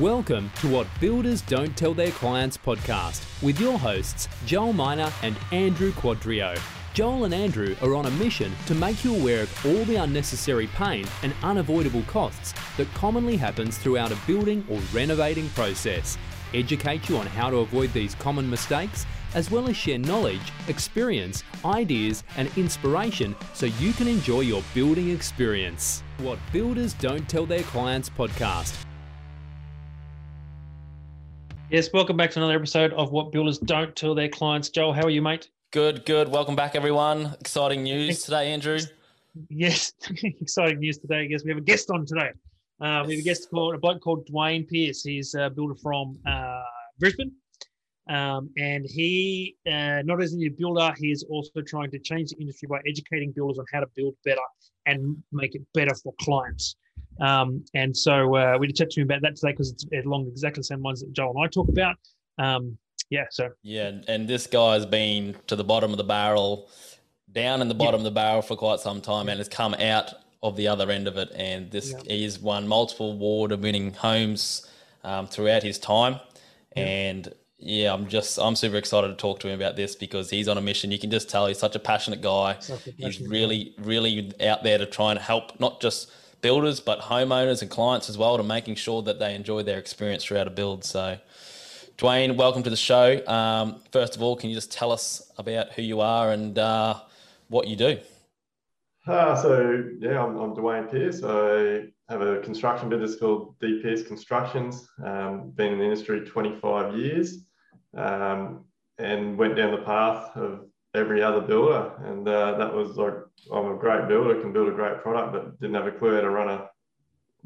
Welcome to What Builders Don't Tell Their Clients podcast with your hosts, Joel Miner and Andrew Quadrio. Joel and Andrew are on a mission to make you aware of all the unnecessary pain and unavoidable costs that commonly happens throughout a building or renovating process, educate you on how to avoid these common mistakes, as well as share knowledge, experience, ideas, and inspiration so you can enjoy your building experience. What Builders Don't Tell Their Clients podcast Yes, welcome back to another episode of What Builders Don't Tell Their Clients. Joel, how are you, mate? Good, good. Welcome back, everyone. Exciting news today, Andrew. Yes, exciting news today. I guess we have a guest on today. Uh, we have a guest called a bloke called Duayne Pearce. He's a builder from uh, Brisbane, um, and he uh, not only a builder, he is also trying to change the industry by educating builders on how to build better and make it better for clients. Um, and so uh, we chat to him about that today because it's along exactly the same lines that Joel and I talk about. Um, yeah, so yeah, and this guy's been to the bottom of the barrel, down in the bottom yeah. of the barrel for quite some time, and has come out of the other end of it. And this yeah. he's won multiple award-winning homes um, throughout his time, yeah. and yeah, I'm just I'm super excited to talk to him about this because he's on a mission. You can just tell he's such a passionate guy. A passionate he's really, guy. really out there to try and help not just builders, but homeowners and clients as well to making sure that they enjoy their experience throughout a build. So, Duayne, welcome to the show. Um, first of all, can you just tell us about who you are and uh, what you do? Uh, so, yeah, I'm, I'm Duayne Pearce. I have a construction business called DPS Constructions. Um, been in the industry 25 years um, and went down the path of every other builder. And uh, that was like, I'm a great builder, can build a great product, but didn't have a clue how to run a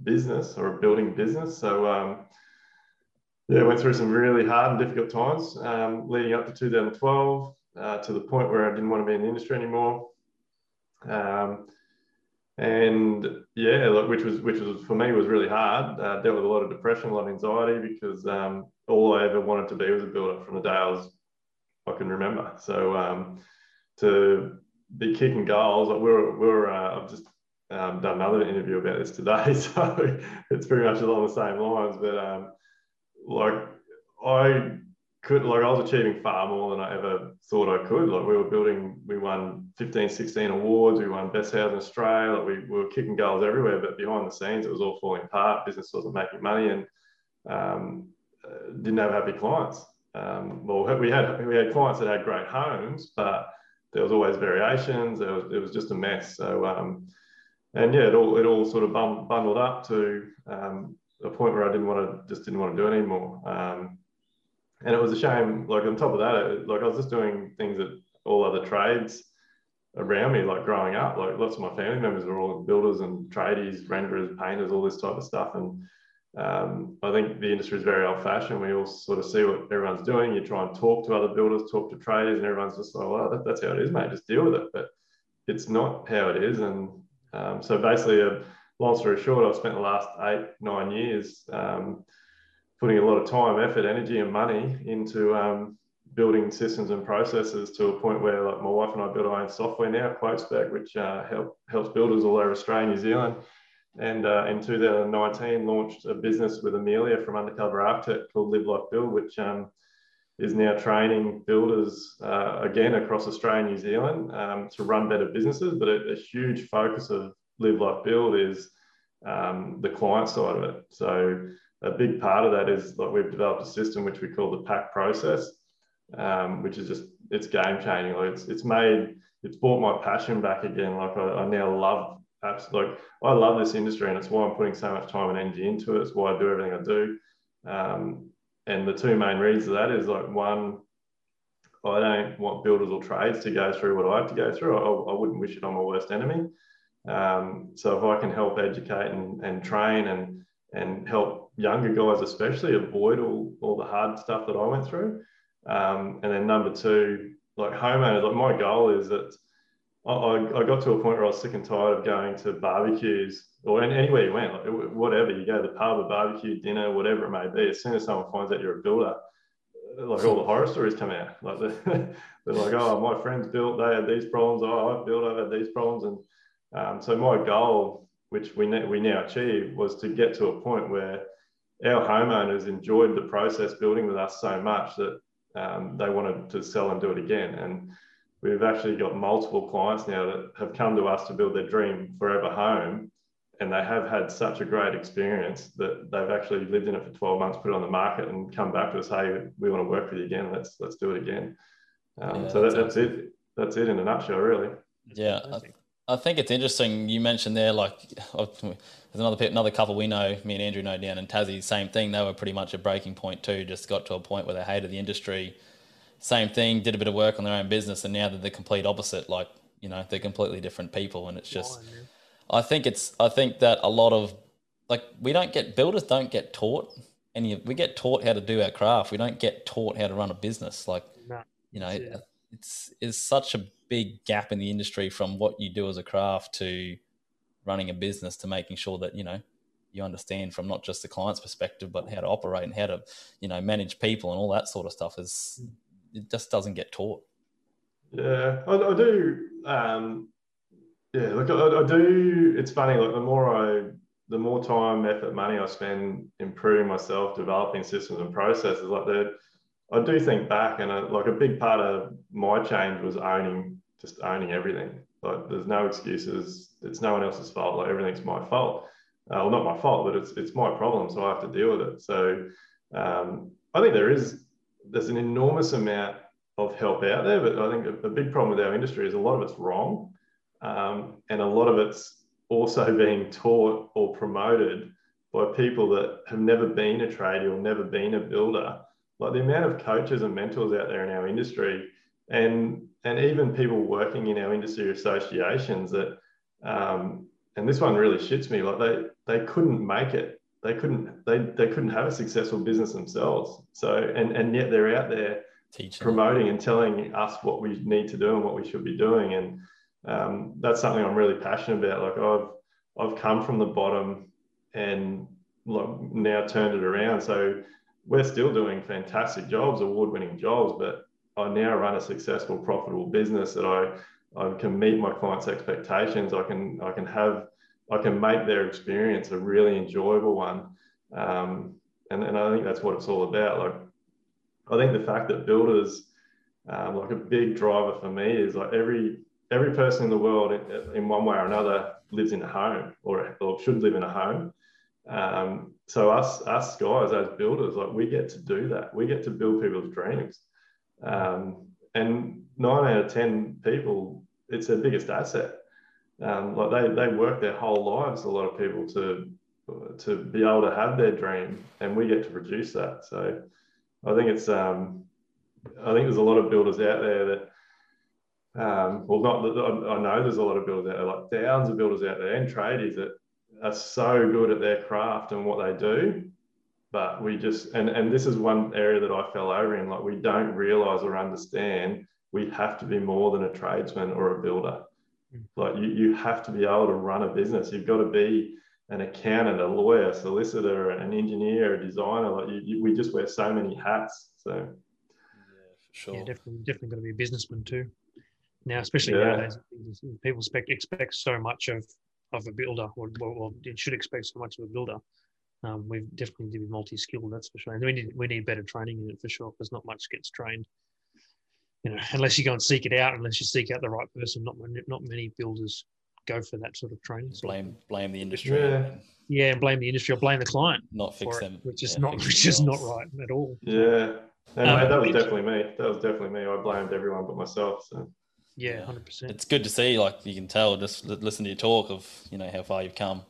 business or a building business. So, um, yeah, went through some really hard and difficult times um, leading up to 2012 uh, to the point where I didn't want to be in the industry anymore. Um, and yeah, which was which was for me was really hard. Uh, dealt with a lot of depression, a lot of anxiety because um, all I ever wanted to be was a builder from the day I was I can remember. So um, to be kicking goals, we're we're uh, I've just um, done another interview about this today, so it's pretty much along the same lines. But um, like I could like I was achieving far more than I ever thought I could. Like we were building, we won 15, 16 awards, we won best house in Australia, like we, we were kicking goals everywhere, but behind the scenes it was all falling apart. Business wasn't making money and um, uh, didn't have happy clients. Um, well, we had we had clients that had great homes, but there was always variations. It was, it was just a mess. So, um, and yeah, it all it all sort of bundled up to um, a point where I didn't want to just didn't want to do it anymore. Um, and it was a shame. Like on top of that, it, like I was just doing things that all other trades around me, like growing up, like lots of my family members were all builders and tradies, renderers, painters, all this type of stuff, and um, I think the industry is very old fashioned. We all sort of see what everyone's doing. You try and talk to other builders, talk to traders, and everyone's just like, well, that, that's how it is, mate. Just deal with it. But it's not how it is. And um, so basically, a long story short, I've spent the last eight, nine years um, putting a lot of time, effort, energy, and money into um, building systems and processes to a point where, like, my wife and I build our own software now, QuotesPec, which uh, help, helps builders all over Australia, New Zealand and uh, in 2019 launched a business with Amelia from Undercover Architect called Live Life Build, which um, is now training builders uh, again across Australia and New Zealand um, to run better businesses. But a, a, huge focus of Live Life Build is um, the client side of it. So a big part of that is like we've developed a system which we call the PAC process, um, which is just it's game changing. It's it's made it's brought my passion back again. Like I, I now love absolutely. I love this industry, and it's why I'm putting so much time and energy into it. It's why I do everything I do. Um, and the two main reasons of that is like one, I don't want builders or trades to go through what I have to go through. I, I wouldn't wish it on my worst enemy. Um, so if I can help educate and, and train and and help younger guys especially avoid all, all the hard stuff that I went through. Um, and then number two, like homeowners, like my goal is that I, I got to a point where I was sick and tired of going to barbecues or anywhere you went, like whatever you go to the pub, a barbecue, dinner, whatever it may be. As soon as someone finds out you're a builder, like all the horror stories come out. Like they're, they're like, oh, my friends built, they had these problems. Oh, I've built, I've had these problems. And um, so my goal, which we we now achieve, was to get to a point where our homeowners enjoyed the process building with us so much that um, they wanted to sell and do it again. And we've actually got multiple clients now that have come to us to build their dream forever home. And they have had such a great experience that they've actually lived in it for 12 months, put it on the market, and come back to us, hey, we want to work with you again. Let's let's do it again. Um, yeah, so that, that's it. That's it in a nutshell, really. Yeah, I, I, think it's interesting. You mentioned there, like, there's another another couple we know, me and Andrew know down in Tassie. Same thing. They were pretty much a breaking point too. Just got to a point where they hated the industry same thing, did a bit of work on their own business, and now they're the complete opposite. Like you know, they're completely different people, and it's just. I think it's. I think that a lot of like we don't get builders don't get taught any. We get taught how to do our craft. We don't get taught how to run a business. Like no, you know, yeah. it's it's such a big gap in the industry from what you do as a craft to running a business to making sure that you know you understand from not just the client's perspective but how to operate and how to you know manage people and all that sort of stuff is mm it just doesn't get taught. Yeah, I, I do. Um, yeah, look, I, I, do. It's funny. Like the more I, the more time, effort, money I spend improving myself, developing systems and processes, like that. I do think back, and a, like a big part of my change was owning, just owning everything. Like there's no excuses. It's no one else's fault. Like everything's my fault. Uh, well, not my fault, but it's it's my problem, so I have to deal with it. So um, I think there is there's an enormous amount of help out there, but I think a, a big problem with our industry is a lot of it's wrong, um, and a lot of it's also being taught or promoted by people that have never been a trader or never been a builder. Like the amount of coaches and mentors out there in our industry, and and even people working in our industry associations that, um, and this one really shits me. Like they they couldn't make it they couldn't they, they couldn't have a successful business themselves. So and and yet they're out there Teaching. promoting and telling us what we need to do and what we should be doing. And um, that's something I'm really passionate about. Like I've I've come from the bottom and like now turned it around. So we're still doing fantastic jobs, award-winning jobs, but I now run a successful, profitable business that I I can meet my clients' expectations. I can I can have I can make their experience a really enjoyable one. Um, and, and I think that's what it's all about. Like, I think the fact that builders, um, like a big driver for me is like every every person in the world in, in one way or another lives in a home or, or should live in a home. Um, so us us guys as builders, like we get to do that. We get to build people's dreams. Um, and nine out of ten people, it's their biggest asset um, like they, they work their whole lives a lot of people to to be able to have their dream and we get to produce that. So i think it's um, i think there's a lot of builders out there that um, well not that i know there's a lot of builders out there like thousands of builders out there and tradies that are so good at their craft and what they do but we just and and this is one area that i fell over in like we don't realize or understand we have to be more than a tradesman or a builder like you, you have to be able to run a business. You've got to be an accountant, a lawyer, solicitor, an engineer, a designer. Like you, you, we just wear so many hats. So yeah, for sure. Yeah, definitely, definitely got to be a businessman too. Now, especially yeah. nowadays, people expect expect so much of of a builder, or, or, it should expect so much of a builder. Um, we definitely need to be multi-skilled, that's for sure. And we need we need better training in it for sure, because not much gets trained you know, unless you go and seek it out, unless you seek out the right person, not not many builders go for that sort of training. Blame blame the industry. Yeah, yeah, and blame the industry or blame the client. Not fix them, which is yeah, not which is not right at all. Yeah, and um, that was definitely me. That was definitely me. I blamed everyone but myself. So. Yeah, hundred percent. It's good to see. Like you can tell, just listen to your talk of you know how far you've come.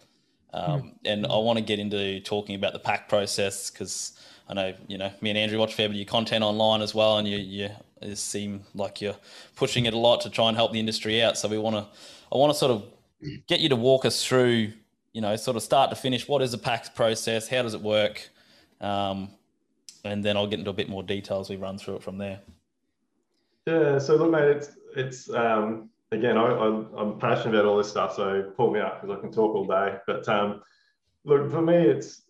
Um, mm. And I want to get into talking about the PAC process because I know you know me and Andrew watch fair bit of your content online as well, and you you it seem like you're pushing it a lot to try and help the industry out. So we want to, I want to sort of get you to walk us through, you know, sort of start to finish. What is the PAX process? How does it work? Um, and then I'll get into a bit more detail as we run through it from there. Yeah. So look, mate, it's it's um, again, I, am passionate about all this stuff. So pull me up because I can talk all day. But um, look, for me, it's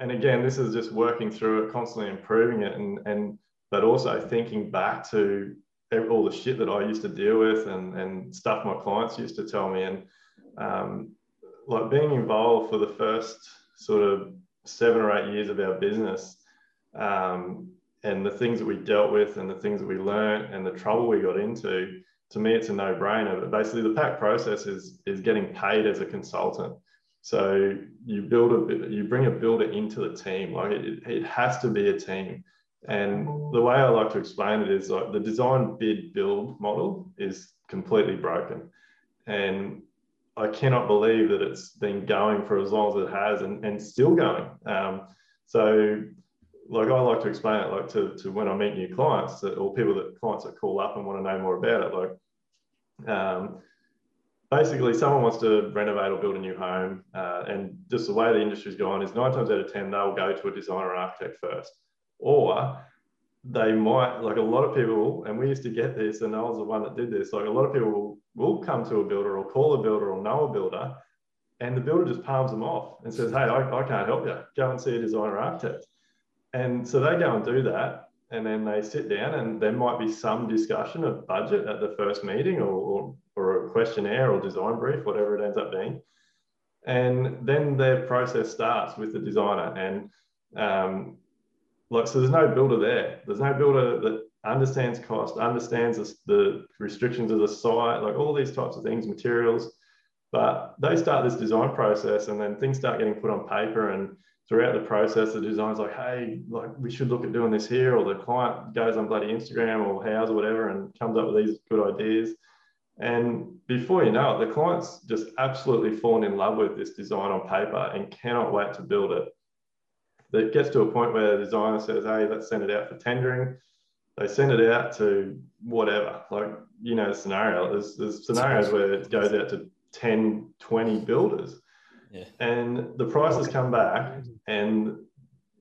and again, this is just working through it, constantly improving it, and and but also thinking back to all the shit that I used to deal with and, and stuff my clients used to tell me. And um, like being involved for the first sort of seven or eight years of our business um, and the things that we dealt with and the things that we learned and the trouble we got into, to me, it's a no brainer. But basically, the PAC process is, is getting paid as a consultant. So you build a you bring a builder into the team. Like it, it has to be a team. And the way I like to explain it is like the design bid build model is completely broken. And I cannot believe that it's been going for as long as it has and, and still going. Um, so like I like to explain it like to, to when I meet new clients that, or people that clients that call up and want to know more about it. Like um, basically someone wants to renovate or build a new home uh, and just the way the industry's gone is nine times out of 10, they'll go to a designer or architect first. Or they might, like a lot of people, and we used to get this, and I was the one that did this, like a lot of people will, will come to a builder or call a builder or know a builder, and the builder just palms them off and says, hey, I, I can't help you. Go and see a designer architect. And so they go and do that. And then they sit down, and there might be some discussion of budget at the first meeting or, or, or a questionnaire or design brief, whatever it ends up being. And then their process starts with the designer. And um, like, so there's no builder there. There's no builder that understands cost, understands the, the restrictions of the site, like all these types of things, materials. But they start this design process, and then things start getting put on paper and throughout the process, the designer's like, hey, like we should look at doing this here, or the client goes on bloody Instagram or Houzz or whatever and comes up with these good ideas. And before you know it, the client's just absolutely fallen in love with this design on paper and cannot wait to build it. It gets to a point where the designer says, hey, let's send it out for tendering. They send it out to whatever, like, you know, the scenario. There's, there's scenarios where it goes out to 10, 20 builders yeah. And the prices come back, and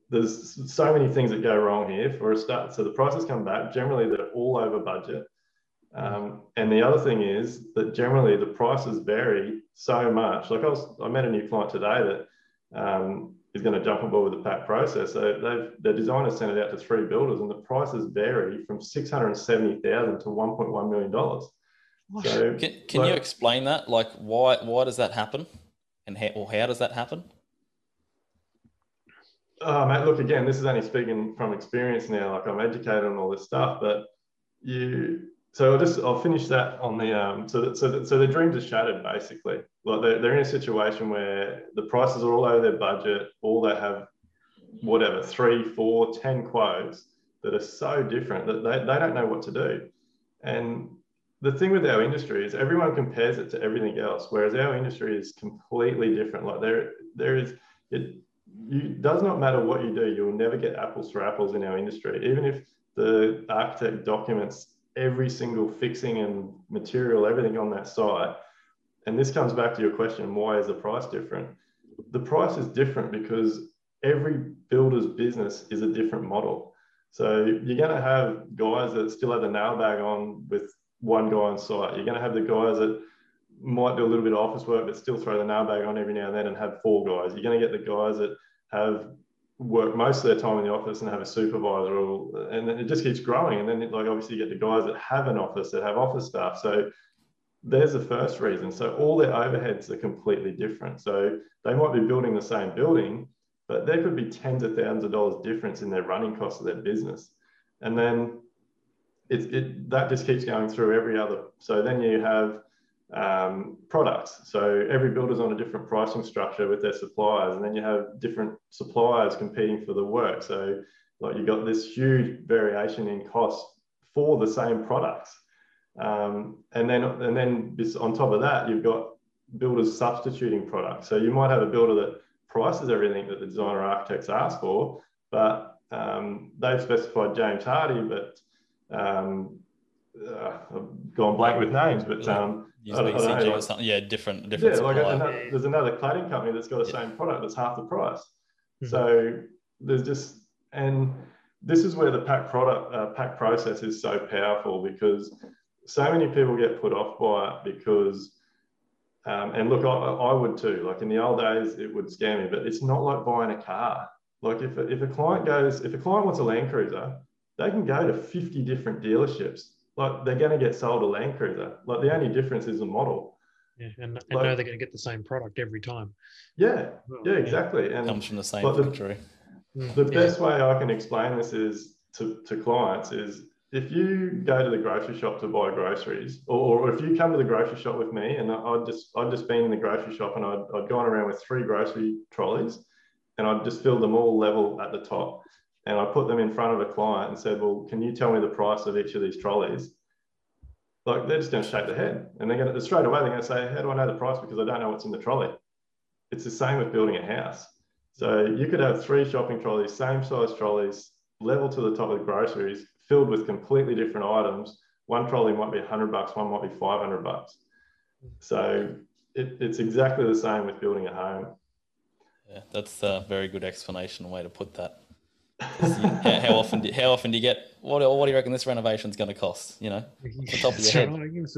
there's so many things that go wrong here for a start. So the prices come back. Generally, they're all over budget. Um, and the other thing is that generally the prices vary so much. Like I was, I met a new client today that um, is going to jump on board with the PAC process. So they've the designer sent it out to three builders, and the prices vary from six hundred seventy thousand to one point one million dollars. So, can, can like, you explain that? Like, why why does that happen? and how, or how does that happen? Oh, mate, look, again, this is only speaking from experience now. Like I'm educated on all this stuff, but you, so I'll just, I'll finish that on the, um, so, that, so, that, so their dreams are shattered basically. Like they're, they're in a situation where the prices are all over their budget, all they have, whatever, three, four, ten quotes that are so different that they, they don't know what to do. And the thing with our industry is everyone compares it to everything else, whereas our industry is completely different. Like there, there is it. You does not matter what you do, you will never get apples for apples in our industry. Even if the architect documents every single fixing and material, everything on that site, and this comes back to your question: why is the price different? The price is different because every builder's business is a different model. So you're going to have guys that still have the nail bag on with one guy on site. You're going to have the guys that might do a little bit of office work, but still throw the nail bag on every now and then and have four guys. You're going to get the guys that have work most of their time in the office and have a supervisor, or, and then it just keeps growing. And then, like, obviously, you get the guys that have an office that have office staff. So there's the first reason. So all their overheads are completely different. So they might be building the same building, but there could be tens of thousands of dollars difference in their running costs of their business. And then it, it, that just keeps going through every other. So then you have um, products. So every builder's on a different pricing structure with their suppliers, and then you have different suppliers competing for the work. So like you've got this huge variation in cost for the same products. Um, and then and then on top of that, you've got builders substituting products. So you might have a builder that prices everything that the designer architects ask for, but um, they've specified James Hardie, but um, uh, I've gone blank with names, but um, I don't, I don't yeah, different, different. Yeah, like another, there's another cladding company that's got the yeah. same product that's half the price. Mm-hmm. So there's just, and this is where the PAC product, uh, PAC process is so powerful because so many people get put off by it because, um, and look, I, I would too. Like in the old days, it would scare me, but it's not like buying a car. Like if a, if a client goes, if a client wants a Land Cruiser, they can go to 50 different dealerships. Like they're going to get sold a Land Cruiser. Like the only difference is the model. Yeah, and, and like, know they're going to get the same product every time. Yeah, yeah, exactly. And comes from the same factory. The, the yeah. best way I can explain this is to, to clients is if you go to the grocery shop to buy groceries, or, or if you come to the grocery shop with me, and I'd just I'd just been in the grocery shop and I'd, I'd gone around with three grocery trolleys, and I'd just filled them all level at the top, and I put them in front of a client and said, "Well, can you tell me the price of each of these trolleys?" Like they're just going to shake their head, and they're going to straight away they're going to say, "How do I know the price? Because I don't know what's in the trolley." It's the same with building a house. So you could have three shopping trolleys, same size trolleys, level to the top of the groceries, filled with completely different items. One trolley might be 100 bucks, one might be 500 bucks. So it, it's exactly the same with building a home. Yeah, that's a very good explanation, way to put that. You, how, how, often do how often do you get what? What do you reckon this renovation is going to cost? You know, the top of your head.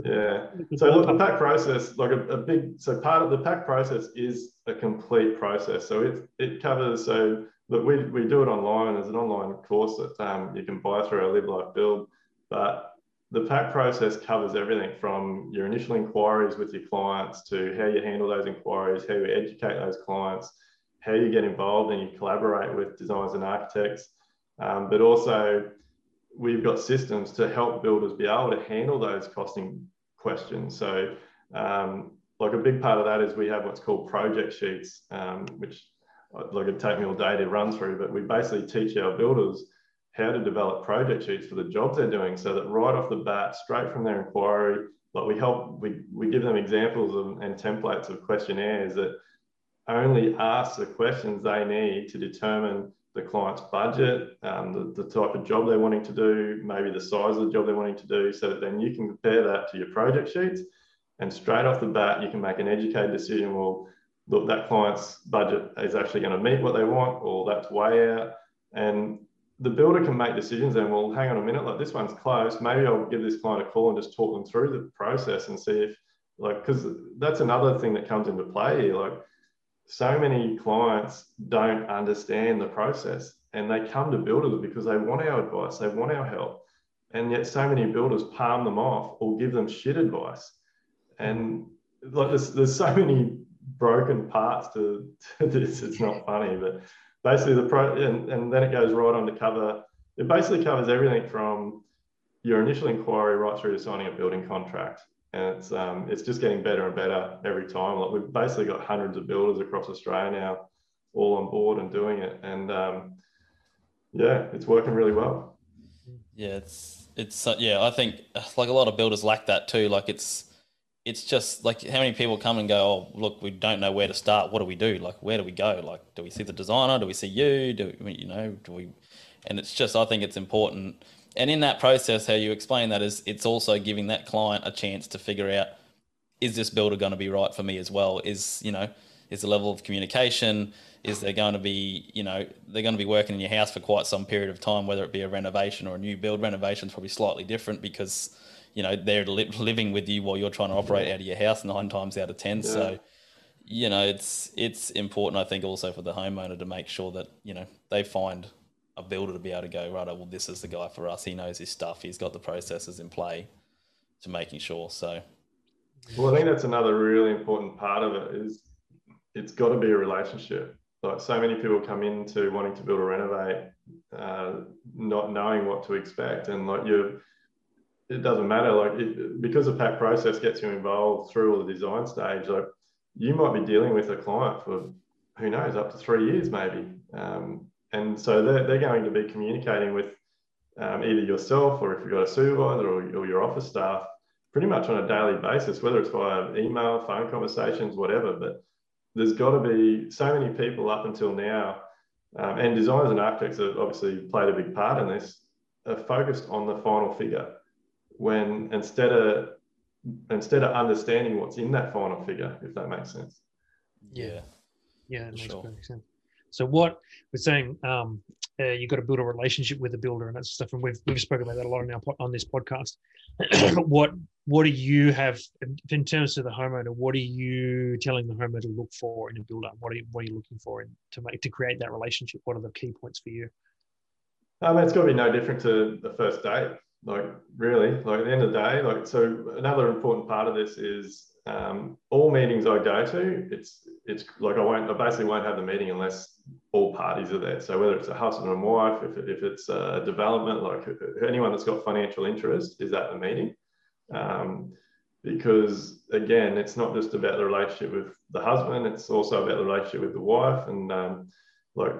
Yeah. So look, the PAC process, like a, a, big, so part of the PAC process is a complete process. So it it covers so look, we, we do it online. There's an online course that um, you can buy through our Live Life Build. But the PAC process covers everything from your initial inquiries with your clients to how you handle those inquiries, how you educate those clients, how you get involved and you collaborate with designers and architects. Um, but also, we've got systems to help builders be able to handle those costing questions. So, um, like a big part of that is we have what's called project sheets, um, which like it'd take me all day to run through, but we basically teach our builders how to develop project sheets for the jobs they're doing so that right off the bat, straight from their inquiry, like we help, we, we give them examples of, and templates of questionnaires that only ask the questions they need to determine the client's budget, um, the, the type of job they're wanting to do, maybe the size of the job they're wanting to do, so that then you can compare that to your project sheets. And straight off the bat, you can make an educated decision. Well, look, that client's budget is actually going to meet what they want, or that's way out. And the builder can make decisions and well, hang on a minute, like this one's close. Maybe I'll give this client a call and just talk them through the process and see if, like, because that's another thing that comes into play here. Like, so many clients don't understand the process and they come to builders because they want our advice, they want our help. And yet, so many builders palm them off or give them shit advice. And like, there's, there's so many broken parts to, to this. It's not funny, but basically the pro and, and then it goes right on to cover. It basically covers everything from your initial inquiry right through to signing a building contract. And it's um, it's just getting better and better every time. Like we've basically got hundreds of builders across Australia now, all on board and doing it. And um, yeah, it's working really well. Yeah, it's it's uh, yeah. I think like a lot of builders lack that too. Like it's it's just like how many people come and go, oh, look, we don't know where to start. What do we do? Like, where do we go? Like, do we see the designer? Do we see you? Do we, you know, do we? And it's just, I think it's important. And in that process, how you explain that is it's also giving that client a chance to figure out, is this builder going to be right for me as well? Is, you know, is the level of communication? Is there going to be, you know, they're going to be working in your house for quite some period of time, whether it be a renovation or a new build. Renovation is probably slightly different because you know they're li- living with you while you're trying to operate out of your house nine times out of ten. Yeah. So you know it's it's important I think also for the homeowner to make sure that you know they find a builder to be able to go right. Well, this is the guy for us. He knows his stuff. He's got the processes in play to making sure. So. Well, I think that's another really important part of it is it's got to be a relationship. Like so many people come into wanting to build or renovate, uh, not knowing what to expect, and like you're it doesn't matter. Like because the PAC process gets you involved through all the design stage, like you might be dealing with a client for who knows up to three years maybe, um, and so they're, they're going to be communicating with um, either yourself or if you've got a supervisor or, or your office staff pretty much on a daily basis, whether it's via email, phone conversations, whatever. But there's got to be so many people up until now, um, and designers and architects have obviously played a big part in this, are focused on the final figure when instead of instead of understanding what's in that final figure, if that makes sense. Yeah, yeah, it makes sure. perfect sense. So what we're saying, um, uh, you've got to build a relationship with the builder and that stuff, and we've we've spoken about that a lot on our on this podcast. what what do you have in terms of the homeowner? What are you telling the homeowner to look for in a builder? What are you, what are you looking for in, to make to create that relationship? What are the key points for you? Um, it's got to be no different to the first date like really like at the end of the day like so another important part of this is um, all meetings I go to, it's it's like I won't I basically won't have the meeting unless all parties are there. So whether it's a husband and wife, if, if it's a development, like anyone that's got financial interest is at the meeting. Um, because again, it's not just about the relationship with the husband; it's also about the relationship with the wife. And um, like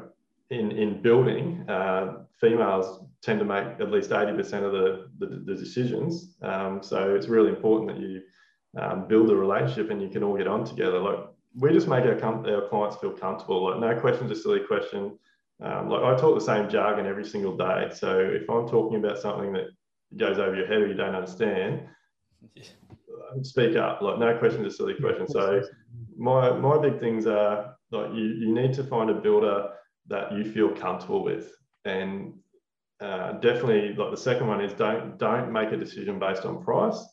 in in building, uh, females tend to make at least eighty percent of the the, the decisions. Um, so it's really important that you um, build a relationship and you can all get on together. Like we just make our, com- our clients feel comfortable. Like no question's a silly question. Um, like I talk the same jargon every single day. So if I'm talking about something that goes over your head or you don't understand, yeah. Um, speak up. Like no question's a silly question. So my my big things are like you you need to find a builder that you feel comfortable with, and uh, definitely like the second one is don't don't make a decision based on price.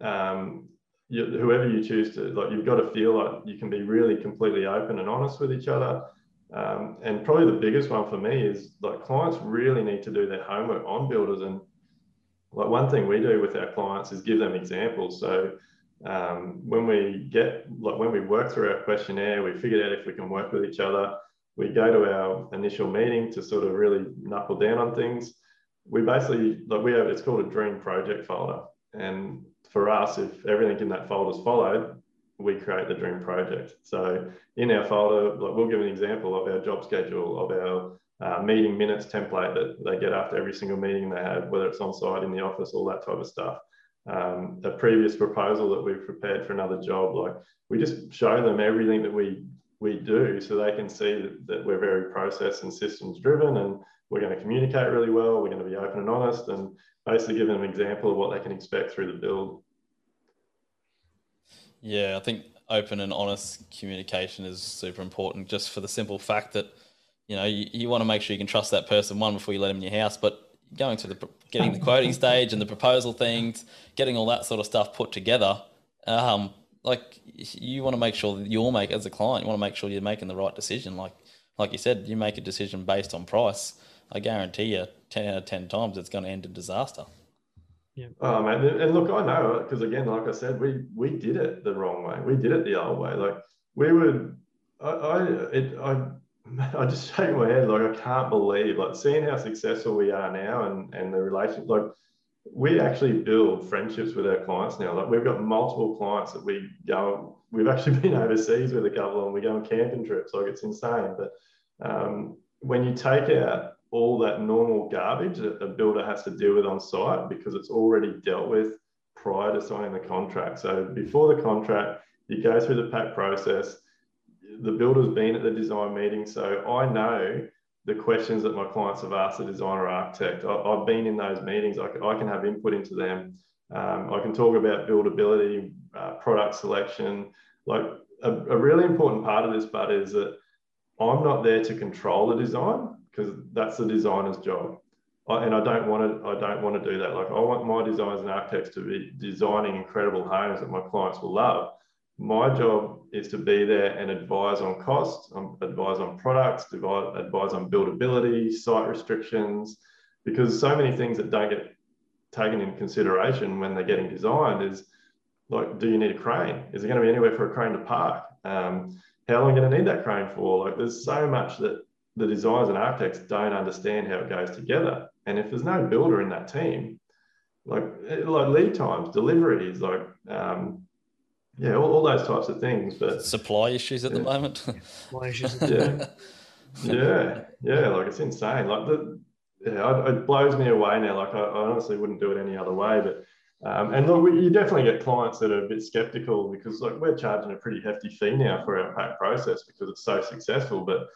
Um, you, whoever you choose to like you've got to feel like you can be really completely open and honest with each other. Um, and probably the biggest one for me is like clients really need to do their homework on builders. And like one thing we do with our clients is give them examples. So um, when we get like when we work through our questionnaire we figured out if we can work with each other. We go to our initial meeting to sort of really knuckle down on things. We basically like we have it's called a dream project folder. And for us, if everything in that folder is followed, we create the dream project. So in our folder, like we'll give an example of our job schedule, of our uh, meeting minutes template that they get after every single meeting they have, whether it's on site in the office, all that type of stuff. Um, a previous proposal that we've prepared for another job, like we just show them everything that we we do so they can see that, that we're very process and systems driven and we're going to communicate really well, we're going to be open and honest, and basically give them an example of what they can expect through the build. Yeah, I think open and honest communication is super important just for the simple fact that, you know, you, you want to make sure you can trust that person, one, before you let them in your house, but going to the getting the quoting stage and the proposal things, getting all that sort of stuff put together, um, like you want to make sure that you'll make as a client, you want to make sure you're making the right decision. Like, like you said, you make a decision based on price. I guarantee you, ten out of ten times, it's going to end in disaster. Yeah. Oh man, and look, I know because again, like I said, we we did it the wrong way. We did it the old way. Like we would, I, I, it, I, I just shake my head like I can't believe like seeing how successful we are now and and the relationship. Like we actually build friendships with our clients now. Like we've got multiple clients that we go. We've actually been overseas with a couple, and we go on camping trips. Like it's insane. But um, when you take out all that normal garbage that a builder has to deal with on site because it's already dealt with prior to signing the contract. So before the contract, you go through the PAC process. The builder's been at the design meeting, so I know the questions that my clients have asked the designer architect. I, have been in those meetings. I can, I can have input into them. Um, I can talk about buildability, uh, product selection. Like a, a really important part of this, but is that I'm not there to control the design because that's the designer's job. I, and I don't want to. I don't want to do that. Like I want my designers and architects to be designing incredible homes that my clients will love. My job is to be there and advise on cost, um, advise on products, advise on buildability, site restrictions, because so many things that don't get taken in consideration when they're getting designed is like, do you need a crane? Is there going to be anywhere for a crane to park? Um, how long are you going to need that crane for? Like, there's so much that the designers and architects don't understand how it goes together. And if there's no builder in that team, like like lead times, deliveries, like um, yeah, all, all, those types of things. But supply issues at yeah. the moment. supply issues. yeah, yeah, yeah. Like it's insane. Like the yeah, it blows me away now. Like I, I honestly wouldn't do it any other way. But um, and look, we, you definitely get clients that are a bit skeptical because like we're charging a pretty hefty fee now for our PAC process because it's so successful. But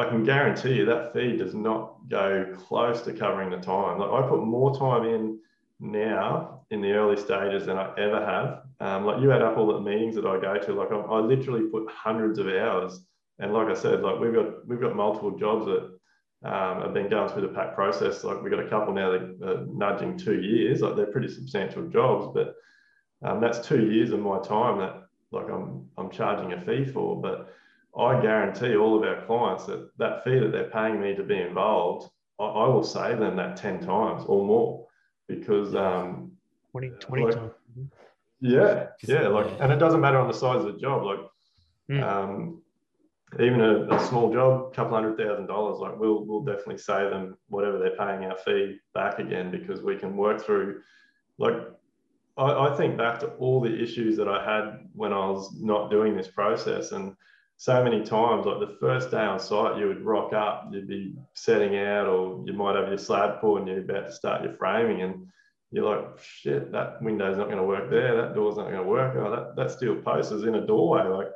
I can guarantee you that fee does not go close to covering the time. Like I put more time in now in the early stages than I ever have. Um, like you add up all the meetings that I go to, like I, I, literally put hundreds of hours. And like I said, like we've got we've got multiple jobs that um, have been going through the PAC process. Like we've got a couple now that are nudging two years. Like they're pretty substantial jobs, but um, that's two years of my time that like I'm I'm charging a fee for. But I guarantee all of our clients that that fee that they're paying me to be involved, I, I will save them that 10 times or more because um, 20, 20 like, times. Yeah, yeah, like, and it doesn't matter on the size of the job. Like, mm. um, even a, a, small job, a couple hundred thousand dollars, like we'll we'll definitely save them whatever they're paying our fee back again because we can work through. Like, I, I think back to all the issues that I had when I was not doing this process, and so many times, like the first day on site, you would rock up, you'd be setting out, or you might have your slab poured and you're about to start your framing, and you're like, shit, that window's not going to work there, that door's not going to work, oh, that, that steel post is in a doorway, like,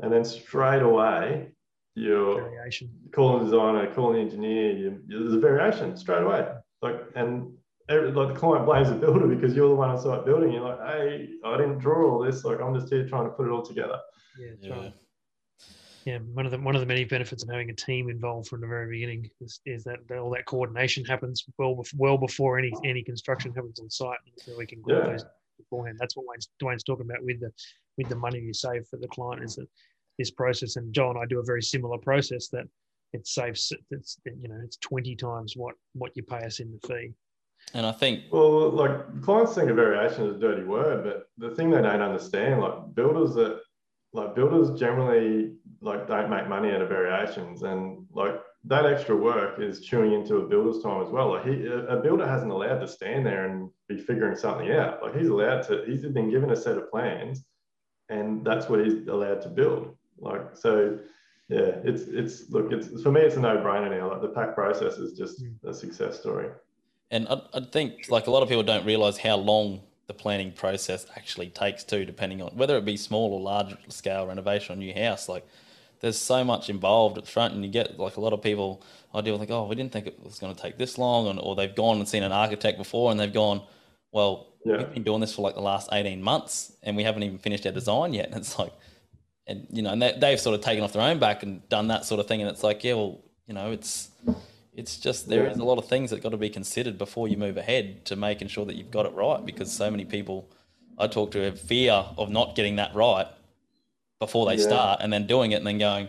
and then straight away, you're variation. calling designer, calling engineer, you, there's a variation straight away, like, and every, like the client blames the builder because you're the one on site building. You're like, hey, I didn't draw all this, like, I'm just here trying to put it all together. Yeah, yeah. Right yeah, one of the one of the many benefits of having a team involved from the very beginning is, is that all that coordination happens well well before any any construction happens on site, so we can yeah. those beforehand. That's what Duayne's, Duayne's talking about with the with the money you save for the client is that this process. And Joe and I do a very similar process that it saves it's you know it's twenty times what what you pay us in the fee. And I think well, like clients think a variation is a dirty word, but the thing they don't understand, like builders that like builders generally like don't make money out of variations and like that extra work is chewing into a builder's time as well. Like he a builder hasn't allowed to stand there and be figuring something out. Like he's allowed to he's been given a set of plans and that's what he's allowed to build. Like so yeah it's it's look it's for me it's a no-brainer now. Like the PAC process is just hmm. a success story. And I, I think like a lot of people don't realize how long the planning process actually takes too, depending on whether it be small or large scale renovation or new house. Like there's so much involved at the front, and you get like a lot of people I deal with like, oh, we didn't think it was going to take this long, and, or they've gone and seen an architect before, and they've gone, well, yeah. we've been doing this for like the last 18 months, and we haven't even finished our design yet, and it's like, and you know, and they, they've sort of taken off their own back and done that sort of thing, and it's like, yeah, well, you know, it's it's just there yeah. is a lot of things that got to be considered before you move ahead to making sure that you've got it right because so many people I talk to have fear of not getting that right before they yeah. start and then doing it and then going,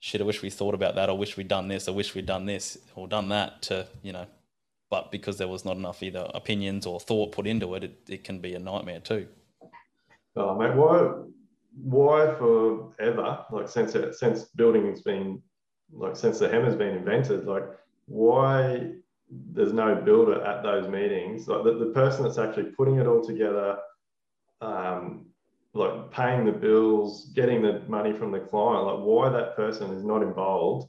shit, I wish we thought about that. I wish we'd done this. I wish we'd done this or done that to, you know, but because there was not enough either opinions or thought put into it, it, it can be a nightmare too. Oh, mate, why, why forever, like since, since building has been, like since the hammer's been invented, like why there's no builder at those meetings? Like the, the person that's actually putting it all together um, like paying the bills getting the money from the client like why that person is not involved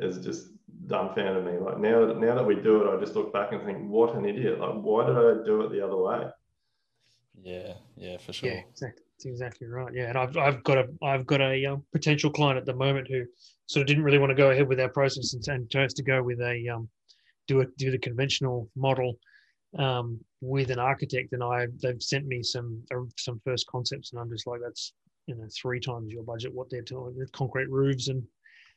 is just dumbfounded me. Like now now that we do it i just look back and think what an idiot. Like why did i do it the other way? Yeah yeah for sure yeah exactly that's exactly right. Yeah and i've, I've got a i've got a um, potential client at the moment who sort of didn't really want to go ahead with our process and, and chose to go with a um, do a do the conventional model um, with an architect. And I they've sent me some uh, some first concepts, and I'm just like, that's you know three times your budget. What they're the concrete roofs and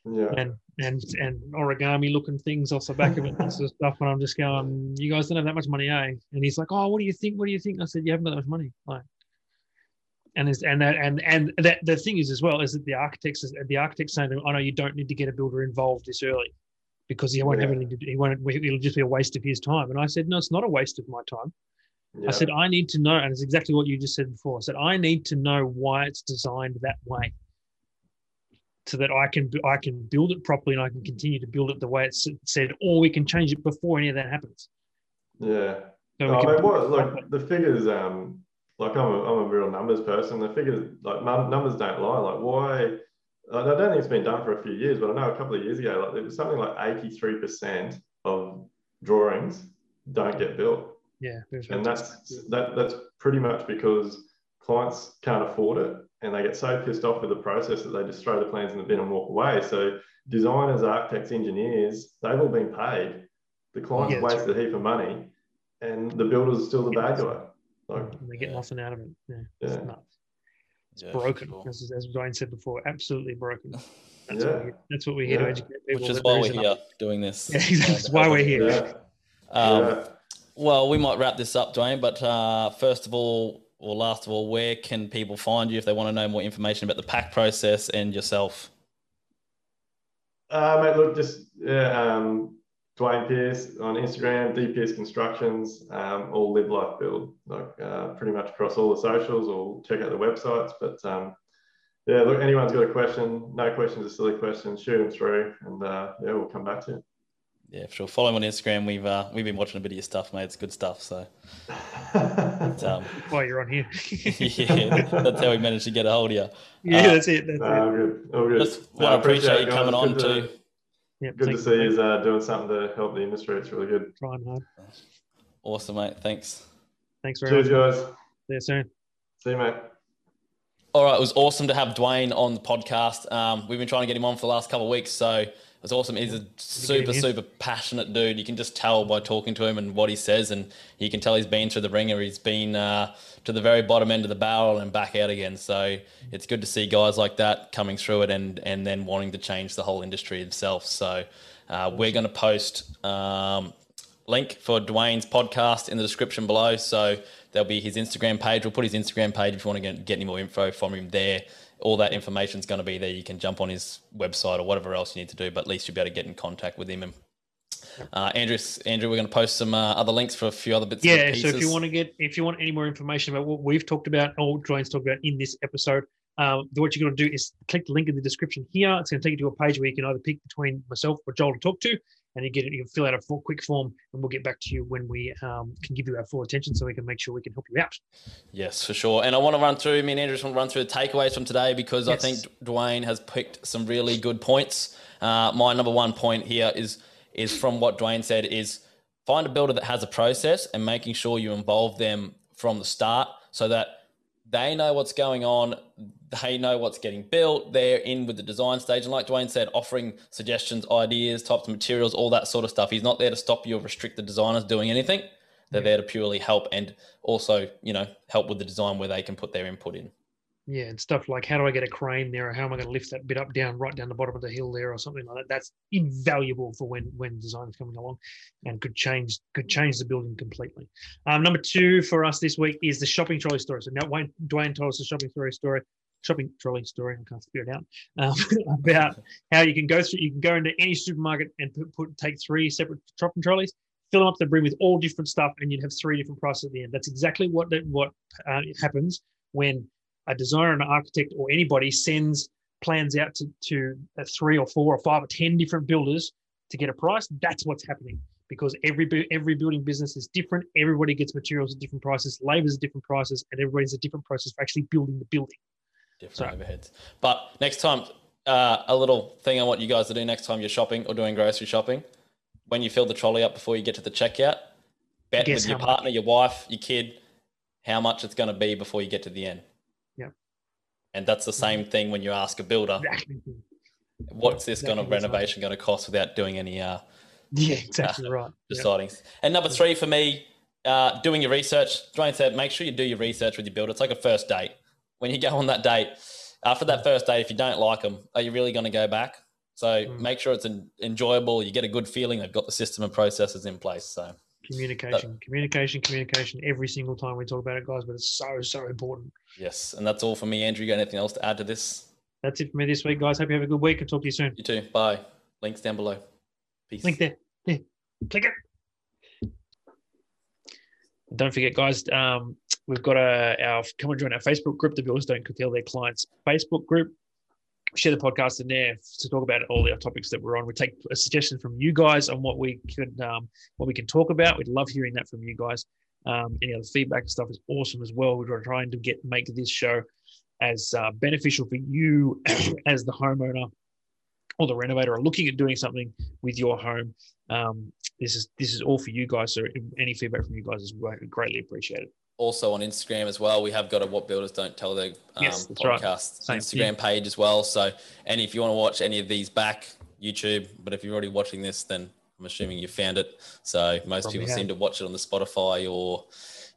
yeah. and and and origami looking things off the back of it and sort of stuff. And I'm just going, you guys don't have that much money, eh? And he's like, oh, what do you think? What do you think? I said, you haven't got that much money. Like, and is and that and and that the thing is as well is that the architects the architects saying, "Oh no, you don't need to get a builder involved this early because he won't yeah. have anything to do. He won't. It'll just be a waste of his time." And I said, "No, it's not a waste of my time." Yeah. I said, "I need to know," and it's exactly what you just said before. I said, "I need to know why it's designed that way." So that I can I can build it properly and I can continue to build it the way it's said, or we can change it before any of that happens. Yeah. So no, I mean, what, like the figures, um, like I'm a, I'm a real numbers person. The figures, like numbers don't lie. Like why? I don't think it's been done for a few years, but I know a couple of years ago, like it was something like 83% of drawings don't get built. Yeah, and that's that that's pretty much because clients can't afford it and they get so pissed off with the process that they just throw the plans in the bin and walk away. So designers, architects, engineers, they've all been paid. The client's yeah, right. a heap of money and the builder's are still the bad guy. Like, they get nothing out of it. Yeah. yeah. It's, it's yeah, broken, sure. as, as Ryan said before, absolutely broken. That's, yeah. what, we, that's what we're here yeah. to educate people. Which is why we're here doing this. Yeah, exactly. That's why we're here. Yeah. Um, well, we might wrap this up, Duayne, but uh, first of all, or last of all, where can people find you if they want to know more information about the PAC process and yourself? Uh, mate, look, just yeah, um, Duayne Pearce on Instagram, DPS Constructions, um, all live life build, like uh, pretty much across all the socials, or check out the websites. But um, yeah, look, anyone's got a question, no questions are silly questions, shoot them through, and uh, yeah, we'll come back to you. Yeah, for sure. Follow him on Instagram. We've uh, we've been watching a bit of your stuff, mate. It's good stuff. So, but, um, while you're on here, yeah, that's how we managed to get a hold of you. Yeah, uh, that's it. That's no, it. Good. All good. Just want to appreciate, you coming on too. Yep, good to see you uh, doing something to help the industry. It's really good. Trying hard. Awesome, mate. Thanks. Thanks very Cheers, much. guys. See you soon. See you, mate. All right, it was awesome to have Duayne on the podcast. Um, we've been trying to get him on for the last couple of weeks, so it's awesome. He's a super, super passionate dude. You can just tell by talking to him and what he says, and you can tell he's been through the ringer. He's been uh, to the very bottom end of the barrel and back out again. So it's good to see guys like that coming through it and and then wanting to change the whole industry itself. So uh, we're going to post um, link for Duayne's podcast in the description below. So there'll be his Instagram page. We'll put his Instagram page if you want to get, get any more info from him there all that information is going to be there. You can jump on his website or whatever else you need to do, but at least you'll be able to get in contact with him. And uh, Andrew, Andrew, we're going to post some uh, other links for a few other bits. Yeah, so if you want to get, if you want any more information about what we've talked about or Duayne's talked about in this episode, um, what you're going to do is click the link in the description here. It's going to take you to a page where you can either pick between myself or Joel to talk to, and you get it. You can fill out a full, quick form, and we'll get back to you when we um, can give you our full attention, so we can make sure we can help you out. Yes, for sure. And I want to run through. Me and Andrew just want to run through the takeaways from today because yes. I think Duayne has picked some really good points. Uh, my number one point here is is from what Duayne said is find a builder that has a process and making sure you involve them from the start so that they know what's going on they know what's getting built. They're in with the design stage. And like Duayne said, offering suggestions, ideas, types of materials, all that sort of stuff. He's not there to stop you or restrict the designers doing anything. They're yeah. there to purely help and also, you know, help with the design where they can put their input in. Yeah, and stuff like how do I get a crane there, or how am I going to lift that bit up, down, right down the bottom of the hill there, or something like that. That's invaluable for when when design is coming along, and could change could change the building completely. Um, number two for us this week is the shopping trolley story. So now Duayne, Duayne told us the shopping trolley story shopping trolley story. I can't figure it out um, about how you can go through. You can go into any supermarket and put, put take three separate shopping trolleys, fill them up to the brim with all different stuff, and you'd have three different prices at the end. That's exactly what what uh, happens when a designer, an architect, or anybody sends plans out to to uh, three or four or five or ten different builders to get a price. That's what's happening because every every building business is different. Everybody gets materials at different prices, labor's at different prices, and everybody's a different process for actually building the building different Sorry. overheads. But next time, uh, a little thing I want you guys to do next time you're shopping or doing grocery shopping, when you fill the trolley up before you get to the checkout, bet with your partner, much. your wife, your kid, how much it's going to be before you get to the end. Yeah. And that's the same thing when you ask a builder, exactly. what's this exactly. kind of renovation going to cost without doing any uh, yeah, exactly uh, right. Deciding. Yep. And number three for me, uh, doing your research. Duayne said, make sure you do your research with your builder. It's like a first date when you go on that date, after that first date, if you don't like them, are you really going to go back? So mm. make sure it's an enjoyable. You get a good feeling. They've got the system and processes in place. So communication, that, communication, communication. Every single time we talk about it, guys, but it's so so important. Yes, and that's all for me. Andrew, you got anything else to add to this? That's it for me this week, guys. Hope you have a good week and talk to you soon. You too. Bye. Links down below. Peace. Link there. Yeah. Click it. Don't forget, guys. Um, We've got a, our come and join our Facebook group, the Builders Don't Curtail Their Clients Facebook group. Share the podcast in there to talk about all the topics that we're on. We take a suggestion from you guys on what we could, um, what we can talk about. We'd love hearing that from you guys. Um, any other feedback and stuff is awesome as well. We're trying to get make this show as uh, beneficial for you as the homeowner or the renovator are looking at doing something with your home. Um, this is this is all for you guys. So any feedback from you guys is greatly appreciated also on Instagram as well. We have got a What Builders Don't Tell Their um, yes, podcast right. Instagram page as well. So, and if you want to watch any of these back, YouTube. But if you're already watching this, then I'm assuming you found it. So most Probably people seem to watch it on the Spotify or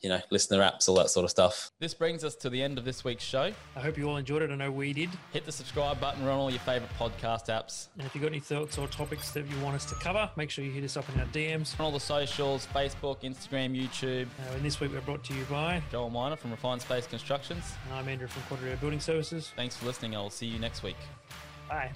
you know, listener apps, all that sort of stuff. This brings us to the end of this week's show. I hope you all enjoyed it. I know we did. Hit the subscribe button. We're on all your favorite podcast apps. And if you've got any thoughts or topics that you want us to cover, make sure you hit us up in our DMs. On all the socials Facebook, Instagram, YouTube. Uh, and this week we're brought to you by Joel Miner from Refined Space Constructions. And I'm Andrew from Quadrio Building Services. Thanks for listening. I'll see you next week. Bye.